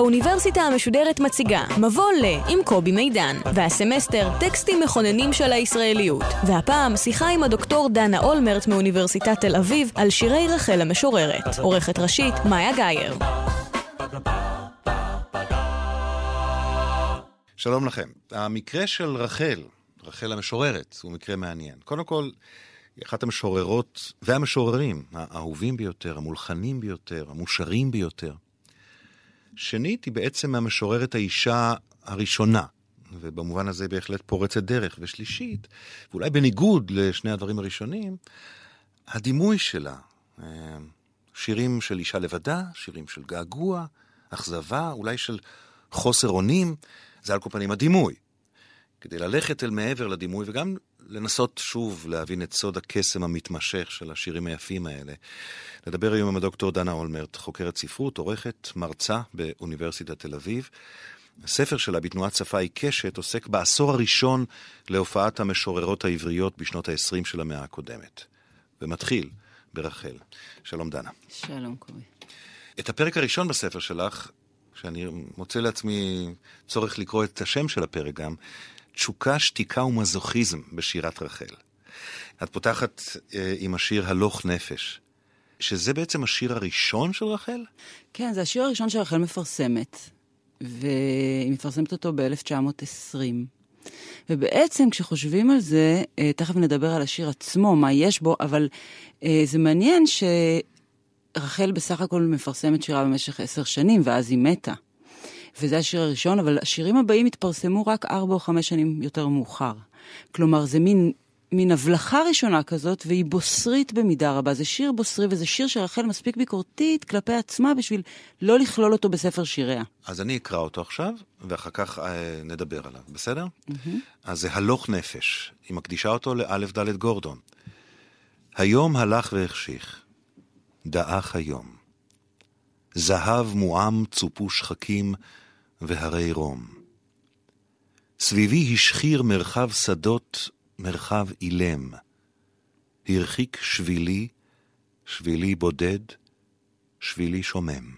האוניברסיטה המשודרת מציגה מבוא ל עם קובי מידן, והסמסטר טקסטים מכוננים של הישראליות. והפעם שיחה עם הדוקטור דנה אולמרט מאוניברסיטת תל אביב על שירי רחל המשוררת. עורכת ראשית, מאיה גאייר. שלום לכם. המקרה של רחל, רחל המשוררת, הוא מקרה מעניין. קודם כל, היא אחת המשוררות והמשוררים האהובים ביותר, המולחנים ביותר, המושרים ביותר. שנית, היא בעצם המשוררת האישה הראשונה, ובמובן הזה בהחלט פורצת דרך. ושלישית, ואולי בניגוד לשני הדברים הראשונים, הדימוי שלה, אה, שירים של אישה לבדה, שירים של געגוע, אכזבה, אולי של חוסר אונים, זה על כל פנים הדימוי. כדי ללכת אל מעבר לדימוי וגם לנסות שוב להבין את סוד הקסם המתמשך של השירים היפים האלה. נדבר היום עם הדוקטור דנה אולמרט, חוקרת ספרות, עורכת, מרצה באוניברסיטת תל אביב. הספר שלה בתנועת שפה עיקשת עוסק בעשור הראשון להופעת המשוררות העבריות בשנות ה-20 של המאה הקודמת. ומתחיל ברחל. שלום דנה. שלום קובי. את הפרק הראשון בספר שלך, שאני מוצא לעצמי צורך לקרוא את השם של הפרק גם, תשוקה, שתיקה ומזוכיזם בשירת רחל. את פותחת אה, עם השיר הלוך נפש, שזה בעצם השיר הראשון של רחל? כן, זה השיר הראשון שרחל מפרסמת, והיא מפרסמת אותו ב-1920. ובעצם כשחושבים על זה, אה, תכף נדבר על השיר עצמו, מה יש בו, אבל אה, זה מעניין שרחל בסך הכל מפרסמת שירה במשך עשר שנים, ואז היא מתה. וזה השיר הראשון, אבל השירים הבאים התפרסמו רק ארבע או חמש שנים יותר מאוחר. כלומר, זה מין, מין הבלחה ראשונה כזאת, והיא בוסרית במידה רבה. זה שיר בוסרי, וזה שיר שרחל מספיק ביקורתית כלפי עצמה בשביל לא לכלול אותו בספר שיריה. אז אני אקרא אותו עכשיו, ואחר כך אה, נדבר עליו, בסדר? Mm-hmm. אז זה הלוך נפש. היא מקדישה אותו לאלף דלת גורדון. היום הלך והחשיך, דעך היום. זהב מועם צופו שחקים, והרי רום. סביבי השחיר מרחב שדות, מרחב אילם. הרחיק שבילי, שבילי בודד, שבילי שומם.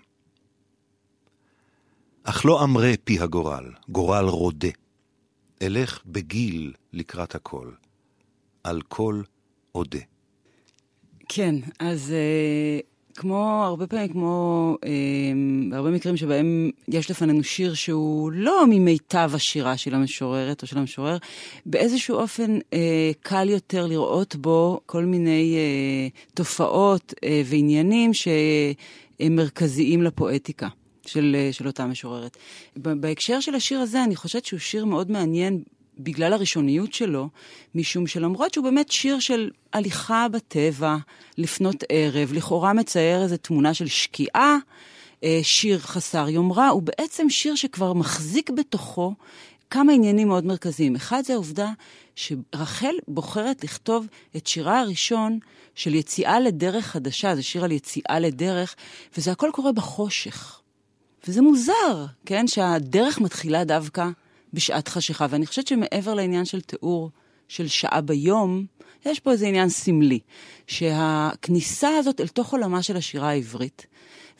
אך לא אמרה פי הגורל, גורל רודה. אלך בגיל לקראת הכל, על כל אודה. כן, אז uh, כמו, הרבה פעמים, כמו אה, בהרבה מקרים שבהם יש לפנינו שיר שהוא לא ממיטב השירה של המשוררת או של המשורר, באיזשהו אופן אה, קל יותר לראות בו כל מיני אה, תופעות אה, ועניינים שהם מרכזיים לפואטיקה. של, אה, של אותה משוררת. בהקשר של השיר הזה, אני חושבת שהוא שיר מאוד מעניין בגלל הראשוניות שלו, משום שלמרות שהוא באמת שיר של הליכה בטבע, לפנות ערב, לכאורה מצייר איזו תמונה של שקיעה, אה, שיר חסר יומרה, הוא בעצם שיר שכבר מחזיק בתוכו כמה עניינים מאוד מרכזיים. אחד זה העובדה שרחל בוחרת לכתוב את שירה הראשון של יציאה לדרך חדשה, זה שיר על יציאה לדרך, וזה הכל קורה בחושך. וזה מוזר, כן? שהדרך מתחילה דווקא בשעת חשיכה. ואני חושבת שמעבר לעניין של תיאור של שעה ביום, יש פה איזה עניין סמלי, שהכניסה הזאת אל תוך עולמה של השירה העברית,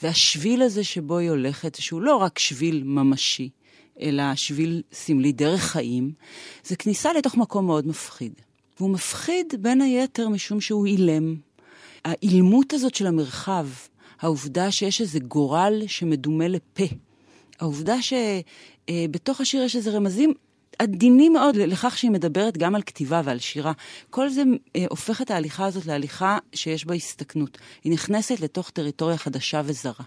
והשביל הזה שבו היא הולכת, שהוא לא רק שביל ממשי, אלא שביל סמלי, דרך חיים, זה כניסה לתוך מקום מאוד מפחיד. והוא מפחיד בין היתר משום שהוא אילם. האילמות הזאת של המרחב, העובדה שיש איזה גורל שמדומה לפה, העובדה ש... אה, השיר יש איזה רמזים עדינים מאוד לכך שהיא מדברת גם על כתיבה ועל שירה. כל זה אה, הופך את ההליכה הזאת להליכה שיש בה הסתכנות. היא נכנסת לתוך טריטוריה חדשה וזרה,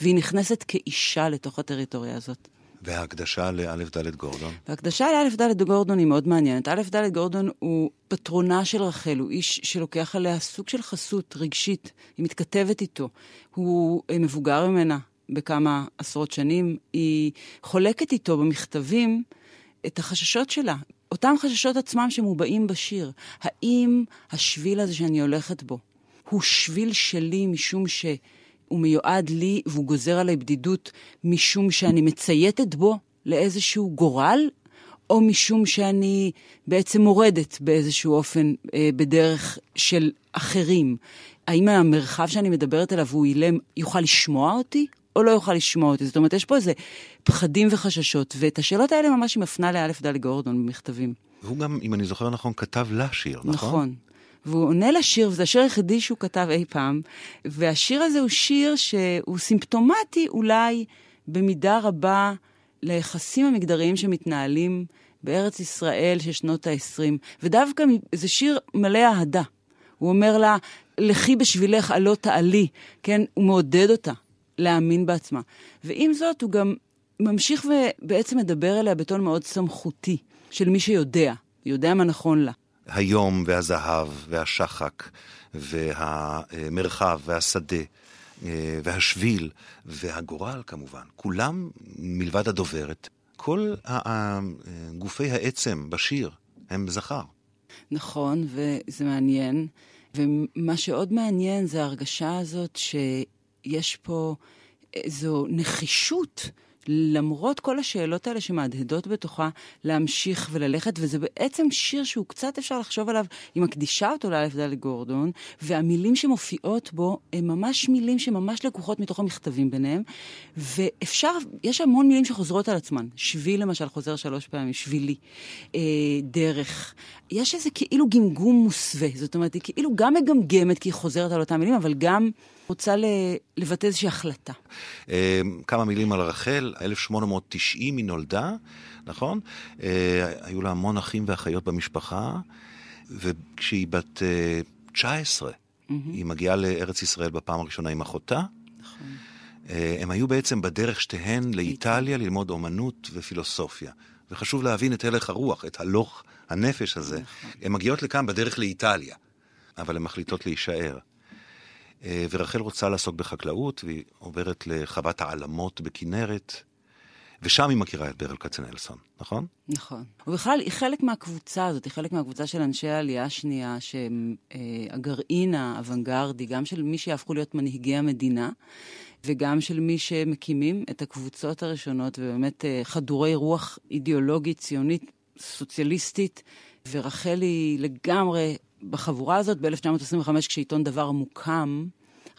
והיא נכנסת כאישה לתוך הטריטוריה הזאת. וההקדשה לאלף דלת גורדון? וההקדשה לאלף דלת גורדון היא מאוד מעניינת. אלף דלת גורדון הוא פטרונה של רחל, הוא איש שלוקח עליה סוג של חסות רגשית, היא מתכתבת איתו. הוא אה, מבוגר ממנה, בכמה עשרות שנים, היא חולקת איתו במכתבים את החששות שלה, אותם חששות עצמם שמובעים בשיר. האם השביל הזה שאני הולכת בו הוא שביל שלי משום שהוא מיועד לי והוא גוזר עליי בדידות משום שאני מצייתת בו לאיזשהו גורל, או משום שאני בעצם מורדת באיזשהו אופן אה, בדרך של אחרים. האם המרחב שאני מדברת עליו הוא אילם, יוכל לשמוע אותי, או לא יוכל לשמוע אותי? זאת אומרת, יש פה איזה פחדים וחששות, ואת השאלות האלה ממש היא מפנה לאלף דלי גורדון במכתבים. והוא גם, אם אני זוכר נכון, כתב לה שיר, נכון? נכון. והוא עונה לשיר, וזה השיר היחידי שהוא כתב אי פעם, והשיר הזה הוא שיר שהוא סימפטומטי אולי במידה רבה ליחסים המגדריים שמתנהלים בארץ ישראל של שנות ה-20, ודווקא זה שיר מלא אהדה. הוא אומר לה, לכי בשבילך עלו תעלי, כן? הוא מעודד אותה להאמין בעצמה. ועם זאת, הוא גם ממשיך ובעצם מדבר אליה בטון מאוד סמכותי, של מי שיודע, יודע מה נכון לה. היום והזהב והשחק והמרחב והשדה אה, והשביל והגורל כמובן, כולם מלבד הדוברת, כל גופי העצם בשיר הם זכר. נכון, וזה מעניין. ומה שעוד מעניין זה ההרגשה הזאת שיש פה איזו נחישות למרות כל השאלות האלה שמהדהדות בתוכה, להמשיך וללכת, וזה בעצם שיר שהוא קצת אפשר לחשוב עליו, היא מקדישה אותו לאלף דלי גורדון, והמילים שמופיעות בו הן ממש מילים שממש לקוחות מתוך המכתבים ביניהם, ואפשר, יש המון מילים שחוזרות על עצמן. שביל למשל חוזר שלוש פעמים, שבילי, אה, דרך. יש איזה כאילו גמגום מוסווה, זאת אומרת, היא כאילו גם מגמגמת כי היא חוזרת על אותן מילים, אבל גם... רוצה לבטא איזושהי החלטה. אה, כמה מילים על רחל, 1890 היא נולדה, נכון? אה, היו לה המון אחים ואחיות במשפחה, וכשהיא בת 19, אה, היא מגיעה לארץ ישראל בפעם הראשונה עם אחותה. נכון. הם היו בעצם בדרך שתיהן לאיטליה ללמוד אומנות ופילוסופיה. וחשוב להבין את הלך הרוח, את הלוך הנפש הזה. נכון. הן מגיעות לכאן בדרך לאיטליה, אבל הן מחליטות להישאר. אה, ורחל רוצה לעסוק בחקלאות, והיא עוברת לחוות העלמות בכנרת, ושם היא מכירה את ברל כצנלסון, נכון? נכון. ובכלל, היא חלק מהקבוצה הזאת, היא חלק מהקבוצה של אנשי העלייה השנייה, שהם אה, הגרעין האוונגרדי, גם של מי שיהפכו להיות מנהיגי המדינה, וגם של מי שמקימים את הקבוצות הראשונות, ובאמת אה, חדורי רוח אידיאולוגית, ציונית, סוציאליסטית, ורחל היא לגמרי בחבורה הזאת, ב-1925, כשעיתון דבר מוקם,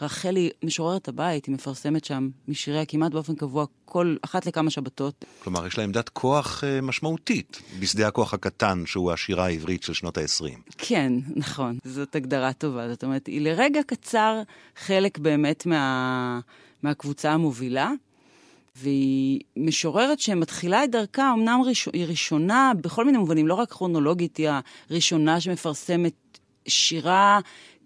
רחל היא משוררת הבית, היא מפרסמת שם משיריה כמעט באופן קבוע, כל אחת לכמה שבתות. כלומר, יש לה עמדת כוח uh, משמעותית בשדה הכוח הקטן, שהוא השירה העברית של שנות ה-20. כן, נכון, זאת הגדרה טובה. זאת אומרת, היא לרגע קצר חלק באמת מה, מהקבוצה המובילה. והיא משוררת שמתחילה את דרכה, אמנם ראש, היא ראשונה בכל מיני מובנים, לא רק כרונולוגית, היא הראשונה שמפרסמת שירה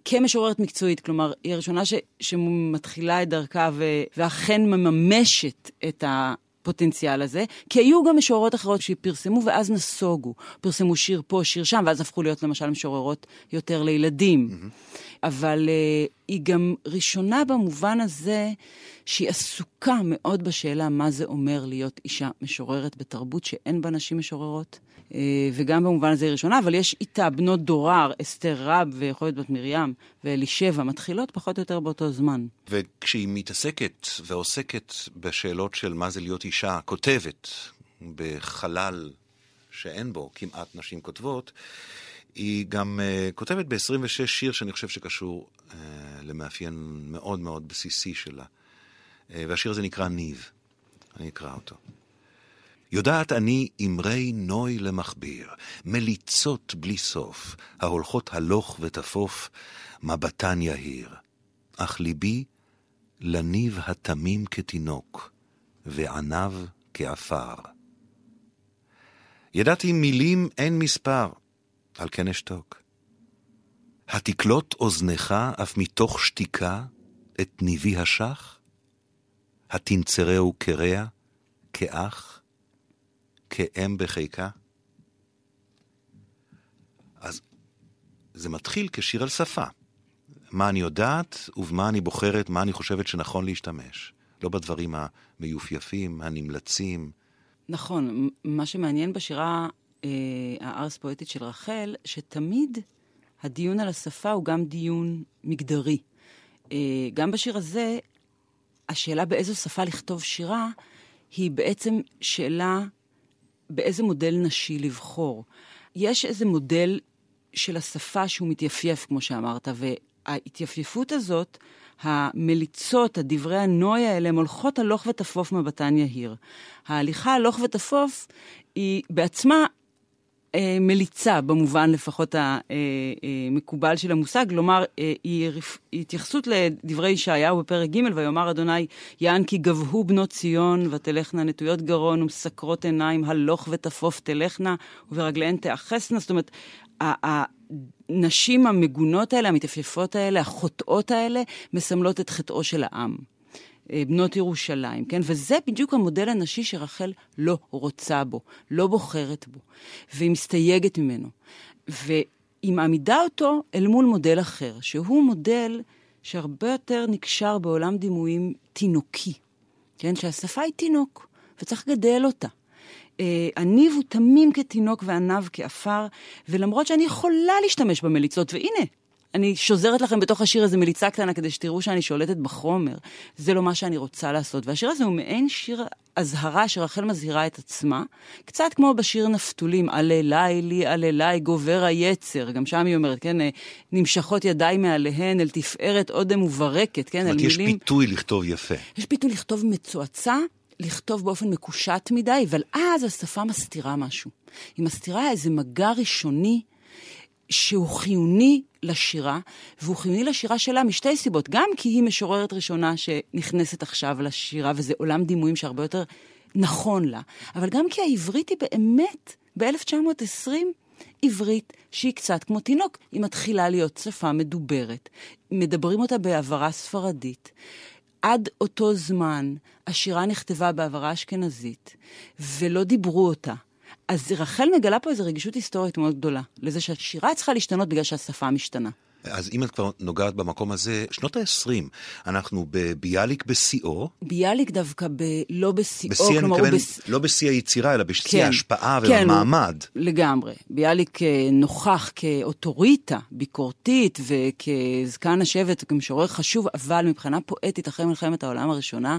כמשוררת מקצועית, כלומר, היא הראשונה ש, שמתחילה את דרכה ו, ואכן מממשת את הפוטנציאל הזה, כי היו גם משוררות אחרות שפרסמו ואז נסוגו. פרסמו שיר פה, שיר שם, ואז הפכו להיות למשל משוררות יותר לילדים. Mm-hmm. אבל uh, היא גם ראשונה במובן הזה שהיא עסוקה מאוד בשאלה מה זה אומר להיות אישה משוררת בתרבות שאין בה נשים משוררות. Uh, וגם במובן הזה היא ראשונה, אבל יש איתה בנות דורר, אסתר רב ויכול להיות בת מרים ואלישבע, מתחילות פחות או יותר באותו זמן. וכשהיא מתעסקת ועוסקת בשאלות של מה זה להיות אישה, כותבת בחלל שאין בו כמעט נשים כותבות, היא גם uh, כותבת ב-26 שיר שאני חושב שקשור uh, למאפיין מאוד מאוד בסיסי שלה. Uh, והשיר הזה נקרא ניב. אני אקרא אותו. יודעת אני אמרי נוי למכביר, מליצות בלי סוף, ההולכות הלוך ותפוף, מבטן יהיר. אך ליבי לניב התמים כתינוק, ועניו כעפר. ידעתי מילים אין מספר, על כן אשתוק. התקלוט אוזנך אף מתוך שתיקה את ניבי השח? התנצרהו קרע, כאח, כאם בחיקה? אז זה מתחיל כשיר על שפה. מה אני יודעת ובמה אני בוחרת, מה אני חושבת שנכון להשתמש. לא בדברים המיופייפים, הנמלצים. נכון, מה שמעניין בשירה אה, הארס פואטית של רחל, שתמיד הדיון על השפה הוא גם דיון מגדרי. אה, גם בשיר הזה, השאלה באיזו שפה לכתוב שירה, היא בעצם שאלה באיזה מודל נשי לבחור. יש איזה מודל של השפה שהוא מתייפייף, כמו שאמרת, וההתייפייפות הזאת, המליצות, הדברי הנוי האלה, הן הולכות הלוך ותפוף מבטן יהיר. ההליכה הלוך ותפוף היא בעצמה אה, מליצה, במובן לפחות המקובל אה, אה, של המושג, היא, היא התייחסות לדברי ישעיהו בפרק ג', ויאמר אדוני, יען כי גבהו בנות ציון, ותלכנה נטויות גרון ומסקרות עיניים, הלוך ותפוף תלכנה, וברגליהן תאחסנה. זאת אומרת, הנשים המגונות האלה, המתייפייפות האלה, החוטאות האלה, מסמלות את חטאו של העם. אה, בנות ירושלים, כן? וזה בדיוק המודל הנשי שרחל לא רוצה בו, לא בוחרת בו, והיא מסתייגת ממנו. והיא מעמידה אותו אל מול מודל אחר, שהוא מודל שהרבה יותר נקשר בעולם דימויים תינוקי, כן? שהשפה היא תינוק, וצריך לגדל אותה. אה, הניב הוא תמים כתינוק ועניו כעפר, ולמרות שאני יכולה להשתמש במליצות, והנה, אני שוזרת לכם בתוך השיר הזה מליצה קטנה כדי שתראו שאני שולטת בחומר. זה לא מה שאני רוצה לעשות. והשיר הזה הוא מעין שיר אזהרה שרחל מזהירה את עצמה, קצת כמו בשיר נפתולים, עללי לי, עללי, גובר היצר. גם שם היא אומרת, כן, נמשכות ידיי מעליהן אל תפארת אודם וברקת, כן, על מילים... זאת אומרת, יש פיתוי לכתוב יפה. יש פיתוי לכתוב מצועצע, לכתוב באופן מקושט מדי, אבל אז השפה מסתירה משהו. היא מסתירה איזה מגע ראשוני שהוא חיוני לשירה, והוא חיוני לשירה שלה משתי סיבות. גם כי היא משוררת ראשונה שנכנסת עכשיו לשירה, וזה עולם דימויים שהרבה יותר נכון לה, אבל גם כי העברית היא באמת, ב-1920, עברית שהיא קצת כמו תינוק. היא מתחילה להיות שפה מדוברת. מדברים אותה בהעברה ספרדית. עד אותו זמן השירה נכתבה בהעברה אשכנזית, ולא דיברו אותה. אז רחל מגלה פה איזו רגישות היסטורית מאוד גדולה, לזה שהשירה צריכה להשתנות בגלל שהשפה משתנה. אז אם את כבר נוגעת במקום הזה, שנות ה-20, אנחנו בביאליק בשיאו. ביאליק דווקא ב... לא בשיאו, כלומר הוא בס... לא בשיא היצירה, אלא בשיא כן, ההשפעה כן, והמעמד. לגמרי. ביאליק אה, נוכח כאוטוריטה ביקורתית וכזקן השבט, כמשורר חשוב, אבל מבחינה פואטית, אחרי מלחמת העולם הראשונה,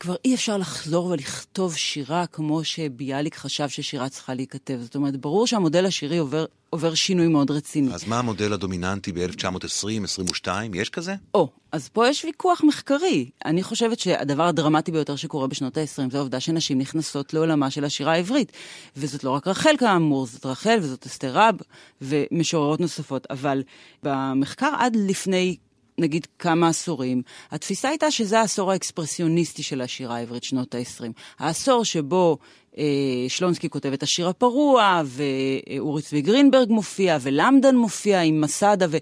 כבר אי אפשר לחזור ולכתוב שירה כמו שביאליק חשב ששירה צריכה להיכתב. זאת אומרת, ברור שהמודל השירי עובר, עובר שינוי מאוד רציני. אז מה המודל הדומיננטי ב-1920-22? יש כזה? או, אז פה יש ויכוח מחקרי. אני חושבת שהדבר הדרמטי ביותר שקורה בשנות ה-20 זה העובדה שנשים נכנסות לעולמה של השירה העברית. וזאת לא רק רחל כאמור, זאת רחל וזאת אסתר רב ומשוררות נוספות. אבל במחקר עד לפני נגיד כמה עשורים, התפיסה הייתה שזה העשור האקספרסיוניסטי של השירה העברית, שנות ה-20. העשור שבו שלונסקי כותב את השיר הפרוע, ואורי צבי גרינברג מופיע, ולמדן מופיע עם מסדה, ו-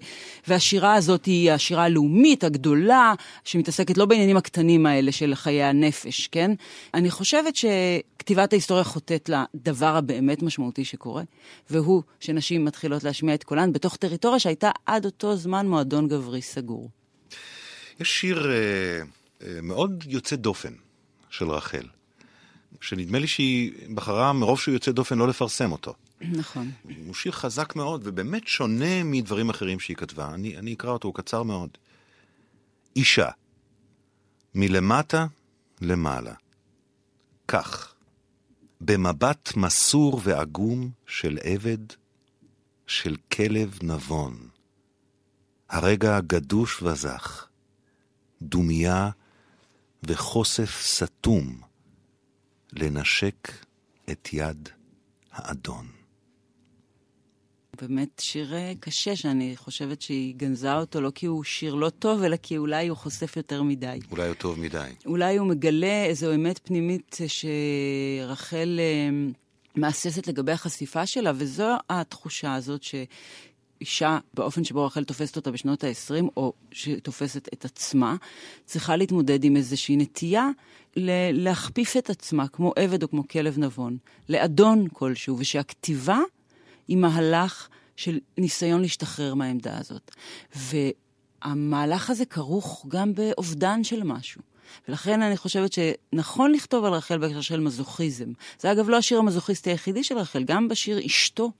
והשירה הזאת היא השירה הלאומית הגדולה, שמתעסקת לא בעניינים הקטנים האלה של חיי הנפש, כן? אני חושבת שכתיבת ההיסטוריה חוטאת לדבר הבאמת משמעותי שקורה, והוא שנשים מתחילות להשמיע את קולן בתוך טריטוריה שהייתה עד אותו זמן מועדון גברי סגור. יש שיר אה, אה, מאוד יוצא דופן של רחל. שנדמה לי שהיא בחרה מרוב שהוא יוצא דופן לא לפרסם אותו. נכון. הוא שיר חזק מאוד ובאמת שונה מדברים אחרים שהיא כתבה. אני, אני אקרא אותו, הוא קצר מאוד. אישה, מלמטה למעלה. כך, במבט מסור ועגום של עבד, של כלב נבון. הרגע גדוש וזך, דומיה וחושף סתום. לנשק את יד האדון. באמת שיר אה, קשה, שאני חושבת שהיא גנזה אותו לא כי הוא שיר לא טוב, אלא כי אולי הוא חושף יותר מדי. אולי הוא טוב מדי. אולי הוא מגלה איזו אמת פנימית שרחל אה, מהססת לגבי החשיפה שלה, וזו התחושה הזאת ש... אישה, באופן שבו רחל תופסת אותה בשנות ה-20, או שתופסת את עצמה, צריכה להתמודד עם איזושהי נטייה להכפיף את עצמה, כמו עבד או כמו כלב נבון, לאדון כלשהו, ושהכתיבה היא מהלך של ניסיון להשתחרר מהעמדה הזאת. והמהלך הזה כרוך גם באובדן של משהו. ולכן אני חושבת שנכון לכתוב על רחל בהקשר של מזוכיזם. זה אגב לא השיר המזוכיסטי היחידי של רחל, גם בשיר אשתו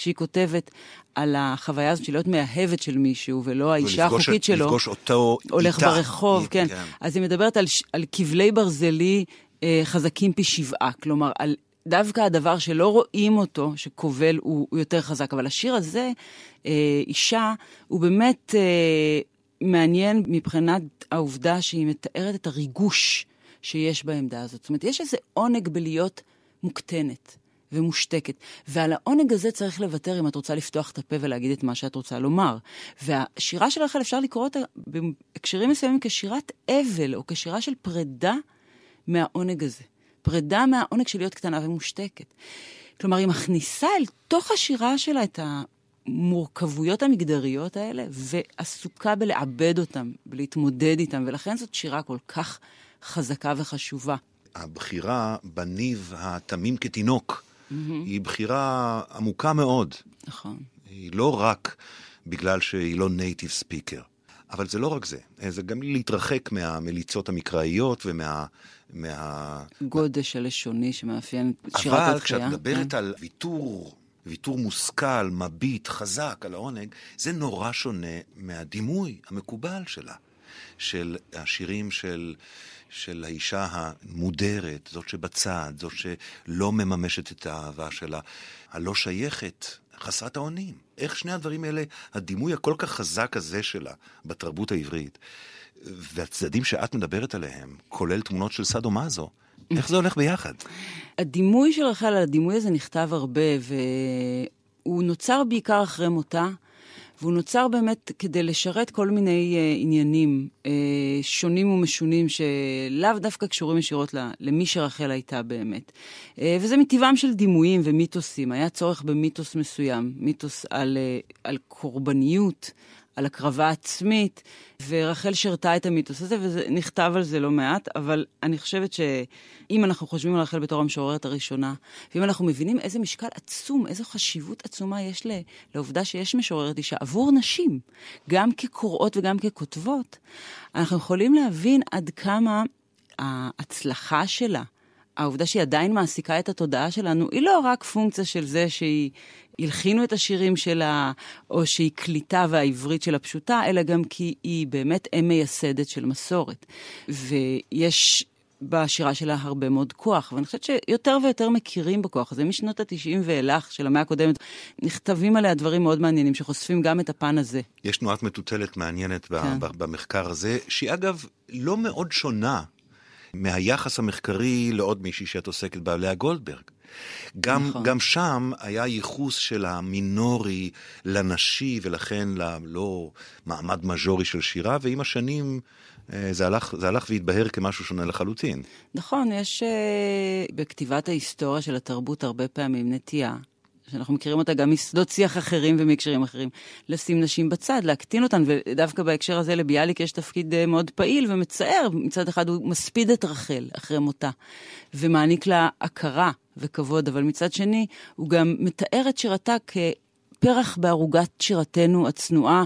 כשהיא כותבת על החוויה הזאת של להיות מאהבת של מישהו, ולא האישה החוקית שלו. לפגוש אותו הולך איתה. ברחוב, כן. כן. אז היא מדברת על, על כבלי ברזלי אה, חזקים פי שבעה, כלומר, על דווקא הדבר שלא רואים אותו, שכובל, הוא, הוא יותר חזק. אבל השיר הזה, אה, אישה, הוא באמת אה, מעניין מבחינת העובדה שהיא מתארת את הריגוש שיש בעמדה הזאת. זאת אומרת, יש איזה עונג בלהיות מוקטנת. ומושתקת. ועל העונג הזה צריך לוותר אם את רוצה לפתוח את הפה ולהגיד את מה שאת רוצה לומר. והשירה של רחל אפשר לקרוא אותה בהקשרים מסוימים כשירת אבל, או כשירה של פרידה מהעונג הזה. פרידה מהעונג של להיות קטנה ומושתקת. כלומר, היא מכניסה אל תוך השירה שלה את המורכבויות המגדריות האלה, ועסוקה בלעבד אותם, בלהתמודד איתם, ולכן זאת שירה כל כך חזקה וחשובה. הבחירה בניב התמים כתינוק היא בחירה עמוקה מאוד. נכון. היא לא רק בגלל שהיא לא נייטיב ספיקר, אבל זה לא רק זה, זה גם להתרחק מהמליצות המקראיות ומה... מה... גודש הלשוני שמאפיין את שירת אבל התחייה. כשאת מדברת כן. על ויתור, ויתור מושכל, מביט, חזק על העונג, זה נורא שונה מהדימוי המקובל שלה, של השירים של, של האישה המודרת, זאת שבצד, זאת שלא מממשת את האהבה שלה, הלא שייכת, חסרת האונים. איך שני הדברים האלה, הדימוי הכל כך חזק הזה שלה בתרבות העברית, והצדדים שאת מדברת עליהם, כולל תמונות של סאדו מאזו, איך זה הולך ביחד? הדימוי של רחל, הדימוי הזה נכתב הרבה, והוא נוצר בעיקר אחרי מותה, והוא נוצר באמת כדי לשרת כל מיני uh, עניינים uh, שונים ומשונים, שלאו דווקא קשורים ישירות למי שרחל הייתה באמת. Uh, וזה מטבעם של דימויים ומיתוסים. היה צורך במיתוס מסוים, מיתוס על, uh, על קורבניות. על הקרבה עצמית, ורחל שרתה את המיתוס הזה, ונכתב על זה לא מעט, אבל אני חושבת שאם אנחנו חושבים על רחל בתור המשוררת הראשונה, ואם אנחנו מבינים איזה משקל עצום, איזו חשיבות עצומה יש לעובדה שיש משוררת אישה עבור נשים, גם כקוראות וגם ככותבות, אנחנו יכולים להבין עד כמה ההצלחה שלה, העובדה שהיא עדיין מעסיקה את התודעה שלנו, היא לא רק פונקציה של זה שהיא הלחינו את השירים שלה, או שהיא קליטה והעברית שלה פשוטה, אלא גם כי היא באמת אם מייסדת של מסורת. ויש בשירה שלה הרבה מאוד כוח, ואני חושבת שיותר ויותר מכירים בכוח הזה. משנות ה-90 ואילך של המאה הקודמת, נכתבים עליה דברים מאוד מעניינים, שחושפים גם את הפן הזה. יש תנועת מטוטלת מעניינת כן. במחקר הזה, שהיא אגב לא מאוד שונה מהיחס המחקרי לעוד מישהי שאת עוסקת בה, לאה גולדברג. גם, נכון. גם שם היה ייחוס של המינורי לנשי, ולכן ללא מעמד מז'ורי של שירה, ועם השנים אה, זה הלך, זה הלך והתבהר כמשהו שונה לחלוטין. נכון, יש uh, בכתיבת ההיסטוריה של התרבות הרבה פעמים נטייה, שאנחנו מכירים אותה גם משדות שיח אחרים ומהקשרים אחרים, לשים נשים בצד, להקטין אותן, ודווקא בהקשר הזה לביאליק יש תפקיד uh, מאוד פעיל ומצער. מצד אחד הוא מספיד את רחל אחרי מותה, ומעניק לה הכרה וכבוד, אבל מצד שני הוא גם מתאר את שירתה כ... פרח בערוגת שירתנו הצנועה,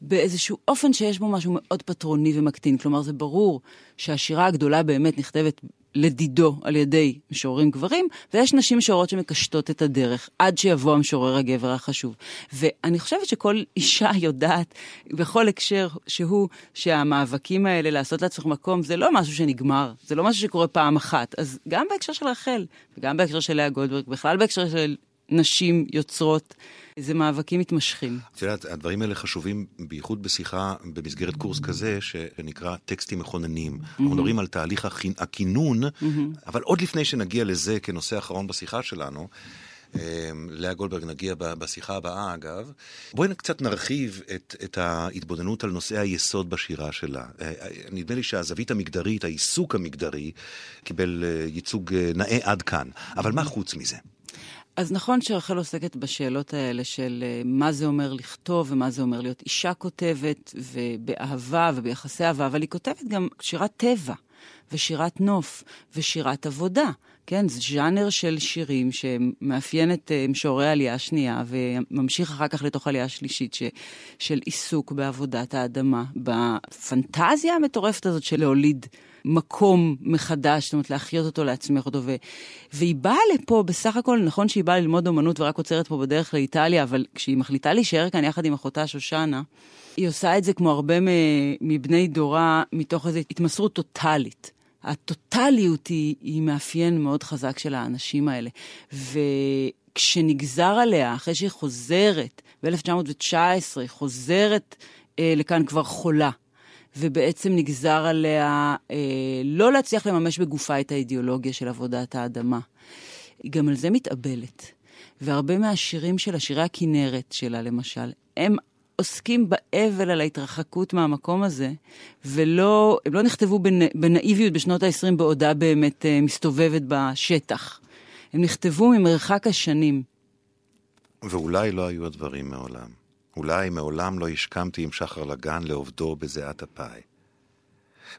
באיזשהו אופן שיש בו משהו מאוד פטרוני ומקטין. כלומר, זה ברור שהשירה הגדולה באמת נכתבת לדידו על ידי משוררים גברים, ויש נשים משוררות שמקשטות את הדרך עד שיבוא המשורר הגבר החשוב. ואני חושבת שכל אישה יודעת, בכל הקשר שהוא, שהמאבקים האלה לעשות לעצמך מקום, זה לא משהו שנגמר, זה לא משהו שקורה פעם אחת. אז גם בהקשר של רחל, וגם בהקשר של לאה גולדברג, בכלל בהקשר של נשים יוצרות, זה מאבקים מתמשכים. את יודעת, הדברים האלה חשובים בייחוד בשיחה במסגרת קורס כזה שנקרא טקסטים מכוננים. אנחנו מדברים על תהליך הכינ- הכינון, אבל עוד לפני שנגיע לזה כנושא אחרון בשיחה שלנו, אה, לאה גולדברג נגיע בשיחה הבאה אגב, בואי קצת נרחיב את, את ההתבוננות על נושאי היסוד בשירה שלה. אה, אה, נדמה לי שהזווית המגדרית, העיסוק המגדרי, קיבל ייצוג אה, נאה עד כאן. אבל מה חוץ מזה? אז נכון שרחל עוסקת בשאלות האלה של אה, מה זה אומר לכתוב ומה זה אומר להיות אישה כותבת, ובאהבה וביחסי אהבה, אבל היא כותבת גם שירת טבע, ושירת נוף, ושירת עבודה. כן, זה ז'אנר של שירים שמאפיין את אה, משוררי העלייה השנייה, וממשיך אחר כך לתוך העלייה השלישית, ש, של עיסוק בעבודת האדמה, בפנטזיה המטורפת הזאת של להוליד מקום מחדש, זאת אומרת, להחיות אותו, להצמיח אותו. ו... והיא באה לפה, בסך הכל, נכון שהיא באה ללמוד אומנות ורק עוצרת פה בדרך לאיטליה, אבל כשהיא מחליטה להישאר כאן יחד עם אחותה שושנה, היא עושה את זה כמו הרבה מבני דורה, מתוך איזו התמסרות טוטאלית. הטוטליות היא, היא מאפיין מאוד חזק של האנשים האלה. וכשנגזר עליה, אחרי שהיא חוזרת, ב-1919, היא חוזרת אה, לכאן כבר חולה, ובעצם נגזר עליה אה, לא להצליח לממש בגופה את האידיאולוגיה של עבודת האדמה. היא גם על זה מתאבלת. והרבה מהשירים שלה, שירי הכינרת שלה למשל, הם עוסקים באבל על ההתרחקות מהמקום הזה, ולא, הם לא נכתבו בנאיביות בשנות ה-20 בעודה באמת uh, מסתובבת בשטח. הם נכתבו ממרחק השנים. ואולי לא היו הדברים מעולם. אולי מעולם לא השכמתי עם שחר לגן לעובדו בזיעת אפי.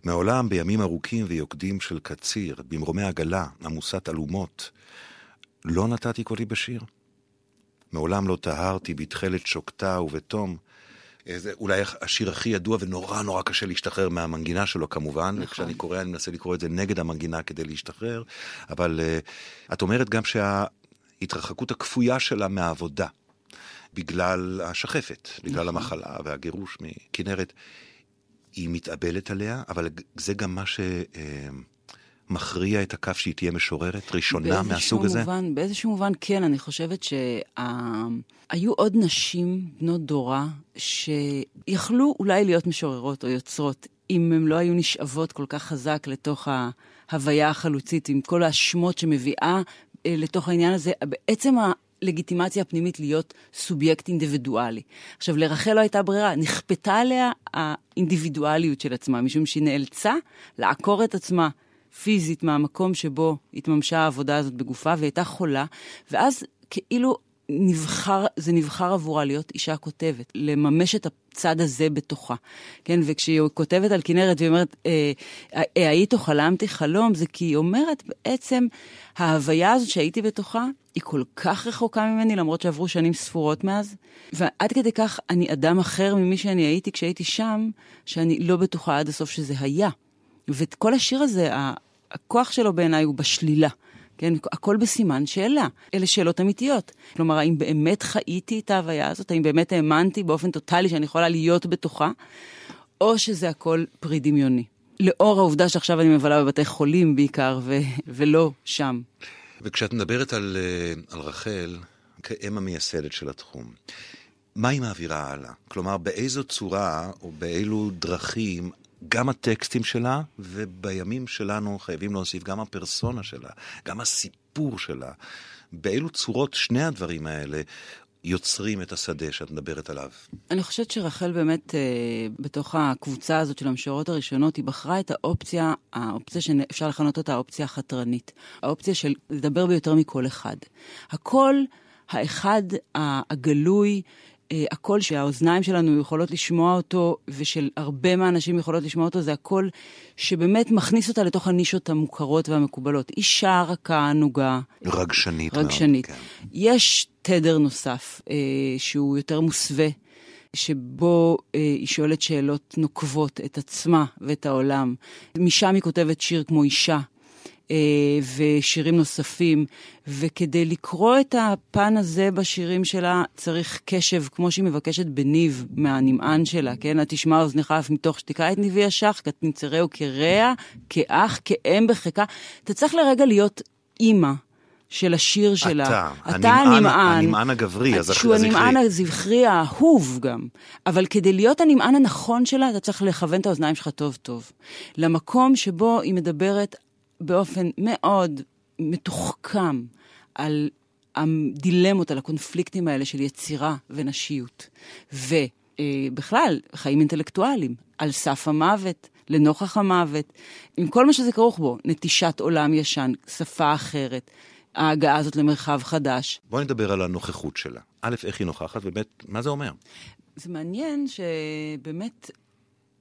מעולם בימים ארוכים ויוקדים של קציר, במרומי עגלה, עמוסת אלומות, לא נתתי קולי בשיר. מעולם לא טהרתי בתכלת שוקתה ובתום, זה אולי השיר הכי ידוע ונורא נורא קשה להשתחרר מהמנגינה שלו כמובן, נכון. וכשאני קורא אני מנסה לקרוא את זה נגד המנגינה כדי להשתחרר, אבל uh, את אומרת גם שההתרחקות הכפויה שלה מהעבודה, בגלל השחפת, בגלל נכון. המחלה והגירוש מכנרת, היא מתאבלת עליה, אבל זה גם מה ש... Uh, מכריע את הכף שהיא תהיה משוררת ראשונה מהסוג הזה? מובן, באיזשהו מובן כן, אני חושבת שהיו עוד נשים בנות דורה שיכלו אולי להיות משוררות או יוצרות, אם הן לא היו נשאבות כל כך חזק לתוך ההוויה החלוצית, עם כל השמות שמביאה אה, לתוך העניין הזה. בעצם לגיטימציה הפנימית להיות סובייקט אינדיבידואלי. עכשיו, לרחל לא הייתה ברירה, נכפתה עליה האינדיבידואליות של עצמה, משום שהיא נאלצה לעקור את עצמה פיזית מהמקום שבו התממשה העבודה הזאת בגופה, והיא הייתה חולה, ואז כאילו נבחר, זה נבחר עבורה להיות אישה כותבת, לממש את הצד הזה בתוכה. כן, וכשהיא כותבת על כנרת והיא אומרת, אה, אה, היית או חלמתי חלום, זה כי היא אומרת בעצם, ההוויה הזאת שהייתי בתוכה, היא כל כך רחוקה ממני, למרות שעברו שנים ספורות מאז, ועד כדי כך אני אדם אחר ממי שאני הייתי כשהייתי שם, שאני לא בטוחה עד הסוף שזה היה. וכל השיר הזה, הכוח שלו בעיניי הוא בשלילה. כן, הכל בסימן שאלה. אלה שאלות אמיתיות. כלומר, האם באמת חייתי את ההוויה הזאת? האם באמת האמנתי באופן טוטאלי שאני יכולה להיות בתוכה? או שזה הכל פרי דמיוני. לאור העובדה שעכשיו אני מבלה בבתי חולים בעיקר, ו- ולא שם. וכשאת מדברת על, אה, על רחל, כאם המייסדת של התחום, מה היא מעבירה הלאה? כלומר, באיזו צורה או באילו דרכים גם הטקסטים שלה, ובימים שלנו חייבים להוסיף גם הפרסונה שלה, גם הסיפור שלה. באילו צורות שני הדברים האלה יוצרים את השדה שאת מדברת עליו? אני חושבת שרחל באמת, אה, בתוך הקבוצה הזאת של המשוררות הראשונות, היא בחרה את האופציה, האופציה שאפשר לכנות אותה האופציה החתרנית. האופציה של לדבר ביותר מכל אחד. הקול האחד הגלוי, הקול שהאוזניים שלנו יכולות לשמוע אותו, ושל הרבה מהאנשים יכולות לשמוע אותו, זה הקול שבאמת מכניס אותה לתוך הנישות המוכרות והמקובלות. אישה רכה, ענוגה. רגשנית. רגשנית. מאוד, כן. יש תדר נוסף, אה, שהוא יותר מוסווה. שבו אה, היא שואלת שאלות נוקבות את עצמה ואת העולם. משם היא כותבת שיר כמו אישה, אה, ושירים נוספים, וכדי לקרוא את הפן הזה בשירים שלה צריך קשב, כמו שהיא מבקשת בניב מהנמען שלה, כן? את תשמע אוזנך אף מתוך שתיקה את ניבי השח, כתנצרהו כרע, כאח, כאם בחיקה. אתה צריך לרגע להיות אימא. של השיר שלה. אתה, אתה הנמען, הנמען הגברי, הזכרי. שהוא הנמען הזכרי האהוב גם. אבל כדי להיות הנמען הנכון שלה, אתה צריך לכוון את האוזניים שלך טוב טוב. למקום שבו היא מדברת באופן מאוד מתוחכם על הדילמות, על הקונפליקטים האלה של יצירה ונשיות. ובכלל, חיים אינטלקטואליים, על סף המוות, לנוכח המוות, עם כל מה שזה כרוך בו, נטישת עולם ישן, שפה אחרת, ההגעה הזאת למרחב חדש. בואי נדבר על הנוכחות שלה. א', איך היא נוכחת, וב', מה זה אומר? זה מעניין שבאמת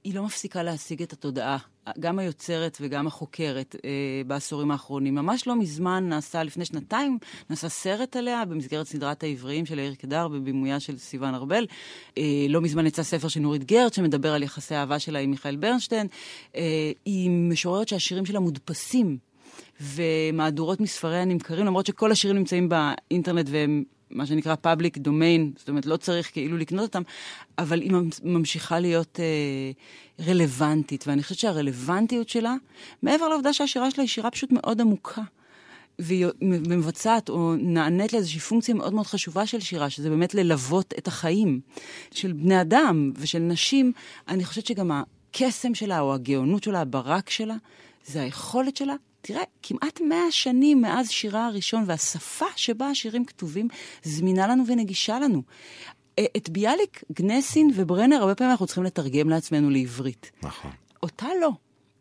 היא לא מפסיקה להשיג את התודעה גם היוצרת וגם החוקרת אה, בעשורים האחרונים. ממש לא מזמן נעשה, לפני שנתיים, נעשה סרט עליה במסגרת סדרת העבריים של יאיר קדר בבימויה של סיון ארבל. אה, לא מזמן יצא ספר של נורית גרט שמדבר על יחסי האהבה שלה עם מיכאל ברנשטיין. אה, היא משוררת שהשירים שלה מודפסים. ומהדורות מספריה נמכרים, למרות שכל השירים נמצאים באינטרנט והם מה שנקרא public domain, זאת אומרת, לא צריך כאילו לקנות אותם, אבל היא ממשיכה להיות אה, רלוונטית, ואני חושבת שהרלוונטיות שלה, מעבר לעובדה שהשירה שלה היא שירה פשוט מאוד עמוקה. והיא מבצעת או נענית לאיזושהי פונקציה מאוד מאוד חשובה של שירה, שזה באמת ללוות את החיים של בני אדם ושל נשים. אני חושבת שגם הקסם שלה, או הגאונות שלה, הברק שלה, זה היכולת שלה תראה, כמעט מאה שנים מאז שירה הראשון, והשפה שבה השירים כתובים זמינה לנו ונגישה לנו. אה, את ביאליק, גנסין וברנר, הרבה פעמים אנחנו צריכים לתרגם לעצמנו לעברית. נכון. אותה לא.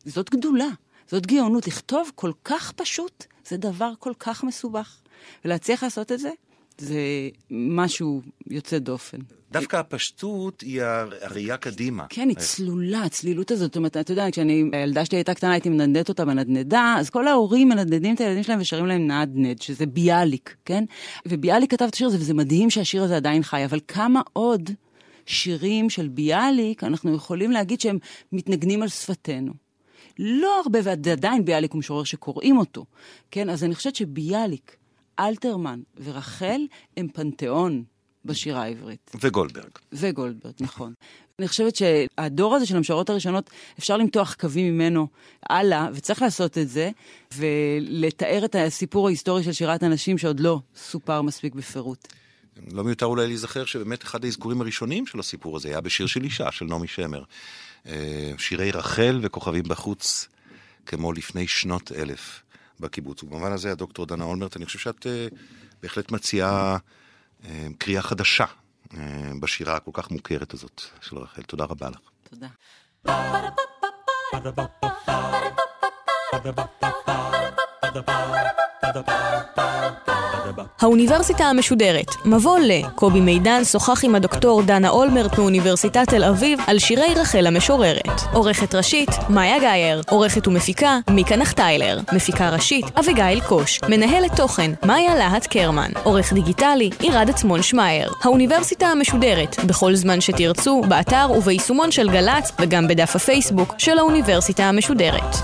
זאת גדולה, זאת גאונות. לכתוב כל כך פשוט, זה דבר כל כך מסובך. ולהצליח לעשות את זה, זה משהו יוצא דופן. דווקא הפשטות היא הראייה קדימה. כן, היא צלולה, הצלילות הזאת. זאת אומרת, אתה יודע, כשאני, הילדה שלי הייתה קטנה, הייתי מנדנדת אותה בנדנדה, אז כל ההורים מנדנדים את הילדים שלהם ושרים להם נדנד, שזה ביאליק, כן? וביאליק כתב את השיר הזה, וזה מדהים שהשיר הזה עדיין חי, אבל כמה עוד שירים של ביאליק אנחנו יכולים להגיד שהם מתנגנים על שפתנו. לא הרבה, ועדיין ביאליק הוא משורר שקוראים אותו, כן? אז אני חושבת שביאליק, אלתרמן ורחל הם פנתיאון בשירה העברית. וגולדברג. וגולדברג, נכון. אני חושבת שהדור הזה של המשוררות הראשונות, אפשר למתוח קווים ממנו הלאה, וצריך לעשות את זה, ולתאר את הסיפור ההיסטורי של שירת הנשים שעוד לא סופר מספיק בפירוט. לא מיותר אולי להיזכר שבאמת אחד האזכורים הראשונים של הסיפור הזה היה בשיר של אישה, של נעמי שמר. אה, שירי רחל וכוכבים בחוץ, כמו לפני שנות אלף בקיבוץ. ובמובן הזה, הדוקטור דנה אולמרט, אני חושב שאת uh, בהחלט מציעה uh, קריאה חדשה uh, בשירה הכל כך מוכרת הזאת של רחל. תודה רבה לך. תודה. האוניברסיטה המשודרת, מבוא ל. קובי מידן שוחח עם הדוקטור דנה אולמרט מאוניברסיטת תל אביב על שירי רחל המשוררת. עורכת ראשית, מאיה גאייר. עורכת ומפיקה, מיקה נחטיילר. מפיקה ראשית, אביגיל קוש. מנהלת תוכן, מאיה להט קרמן. עורך דיגיטלי, עירד עצמון שמייר. האוניברסיטה המשודרת, בכל זמן שתרצו, באתר וביישומון של גל"צ, וגם בדף הפייסבוק של האוניברסיטה המשודרת.